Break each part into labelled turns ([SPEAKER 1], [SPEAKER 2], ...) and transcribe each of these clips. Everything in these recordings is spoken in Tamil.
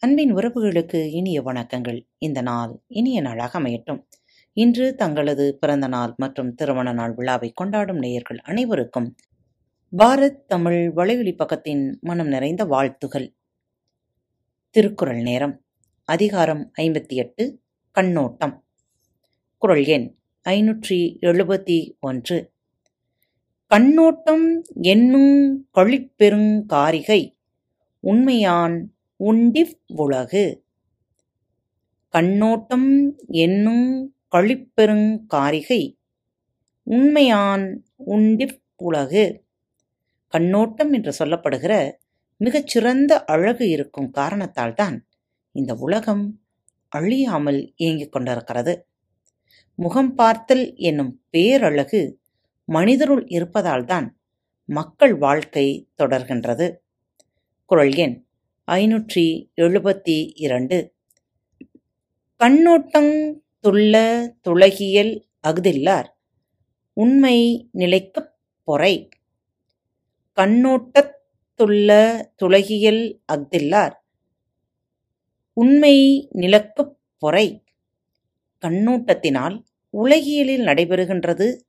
[SPEAKER 1] அன்பின் உறவுகளுக்கு இனிய வணக்கங்கள். இந்த நாள் இனிய நாளாக அமையட்டும். இன்று தங்களது பிறந்த நாள் மற்றும் திருமண நாள் விழாவை கொண்டாடும் நேயர்கள் அனைவருக்கும் பாரத் தமிழ் வலையொலி பக்கத்தின் மனம் நிறைந்த வாழ்த்துகள். திருக்குறள் நேரம். அதிகாரம் ஐம்பத்தி எட்டு. கண்ணோட்டம். குறள் எண் ஐநூற்றி எழுபத்தி ஒன்று. கண்ணோட்டம் என்னும் கழிப்பெருங் காரிகை உண்மையான் உண்டிவ் உலகு. கண்ணோட்டம் என்னும் கழிப்பெருங் காரிகை. உண்மையான் உண்டிவ் உலகு. கண்ணோட்டம் என்று சொல்லப்படுகிற மிகச்சிறந்த அழகு இருக்கும் காரணத்தால்தான் இந்த உலகம் அழியாமல் இயங்கிக் கொண்டிருக்கிறது. முகம் பார்த்தல் என்னும் பேரழகு மனிதருள் இருப்பதால்தான் மக்கள் வாழ்க்கை தொடர்கின்றது. குரல் எண் ஐநூற்றி எழுபத்தி இரண்டு. கண்ணோட்டங் துள்ள துளகியல் அஃதில்லார் உண்மை நிலைக்குப் பொறை. கண்ணோட்டத் துள்ள துளகியல் அஃதில்லார் உண்மை நிலக்குப் பொறை. கண்ணோட்டத்தினால் உலகியலில் நடைபெறுகின்றது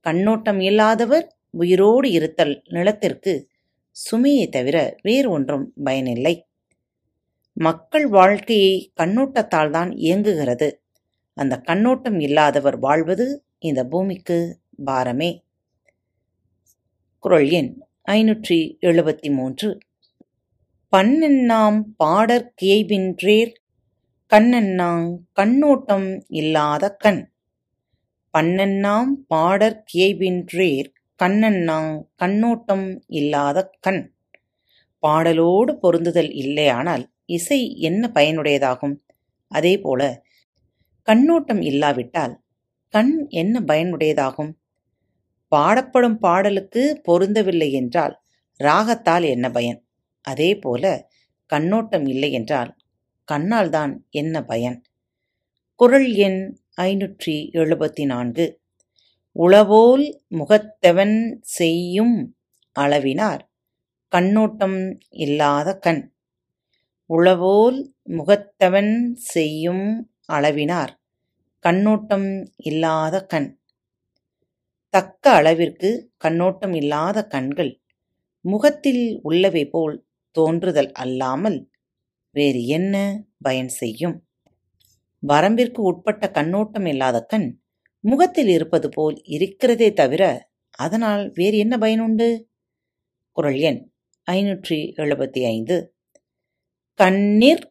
[SPEAKER 1] கண்ணோட்டம் இல்லாதவர் உயிரோடு இருத்தல் நிலத்திற்கு. சுமையை தவிர வேறு ஒன்றும் பயனில்லை. மக்கள் வாழ்க்கையை கண்ணோட்டத்தால் தான் இயங்குகிறது. அந்த கண்ணோட்டம் இல்லாதவர் வாழ்வது இந்த பூமிக்கு பாரமே. குரல் எண் ஐநூற்றி எழுபத்தி மூன்று பண்ணென்னாம் பாடற் கியைபின்றேர் கண்ணெண்ணாங் கண்ணோட்டம் இல்லாத கண். பண்ணெண்ணாம் பாடற் கியைபின்றேர் கண்ணன்னாங் கண்ணோட்டம் இல்லாத கண். பாடலோடு பொருந்துதல் இல்லையானால் இசை என்ன பயனுடையதாகும்? அதேபோல கண்ணோட்டம் இல்லாவிட்டால் கண் என்ன பயனுடையதாகும்? பாடப்படும் பாடலுக்கு பொருந்தவில்லை என்றால் ராகத்தால் என்ன பயன்? அதேபோல கண்ணோட்டம் இல்லை என்றால் கண்ணால் தான் என்ன பயன்? குறள் எண் ஐநூற்றி எழுபத்தி நான்கு. உளவோல் முகத்தெவன் செய்யும் அளவினார். கண்ணோட்டம் இல்லாத கண். உளவோல் முகத்தவன் செய்யும் அளவினார். கண்ணோட்டம் இல்லாத கண். தக்க அளவிற்கு கண்ணோட்டம் இல்லாத கண்கள். முகத்தில் உள்ளவை போல் தோன்றுதல் அல்லாமல் வேறு என்ன பயன் செய்யும்? வரம்பிற்கு உட்பட்ட கண்ணோட்டம் இல்லாத கண் முகத்தில் இருப்பது போல் இருக்கிறதே தவிர அதனால் வேறு என்ன பயனுண்டு குறள் எண் ஐநூற்றி எழுபத்தி ஐந்து. கண்ணீர்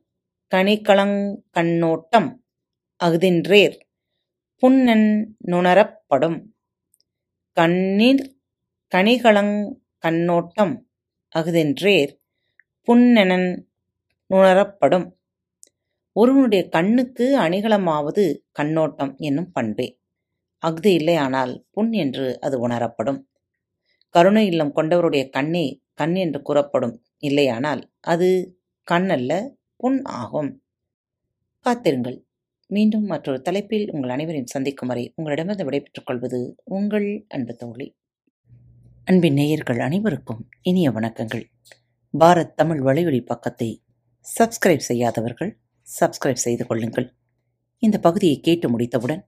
[SPEAKER 1] கனிகளங் கண்ணோட்டம் அஃதின்றேர் புன்னன் நுணரப்படும். கண்ணீர் கனிகளங் கண்ணோட்டம் அஃதென்றேர் புன்னெனன் நுணரப்படும். ஒருவனுடைய கண்ணுக்கு அணிகலமாவது கண்ணோட்டம் என்னும் பண்பே. அஃது இல்லையானால் புண் என்று அது உணரப்படும். கருணை இல்லம் கொண்டவருடைய கண்ணே கண் என்று கூறப்படும். இல்லையானால் அது கண்ணல்ல புண் ஆகும். காத்திருங்கள். மீண்டும் மற்றொரு தலைப்பில் உங்கள் அனைவரையும் சந்திக்கும் வரை உங்களிடமிருந்து விடைபெற்றுக் கொள்வது உங்கள் அன்பு தோழி. அன்பின் நேயர்கள் அனைவருக்கும் இனிய வணக்கங்கள். பாரத் தமிழ் வலையொலி பக்கத்தை சப்ஸ்கிரைப் செய்யாதவர்கள் சப்ஸ்கிரைப் செய்து கொள்ளுங்கள். இந்த பகுதியை கேட்டு முடித்தவுடன்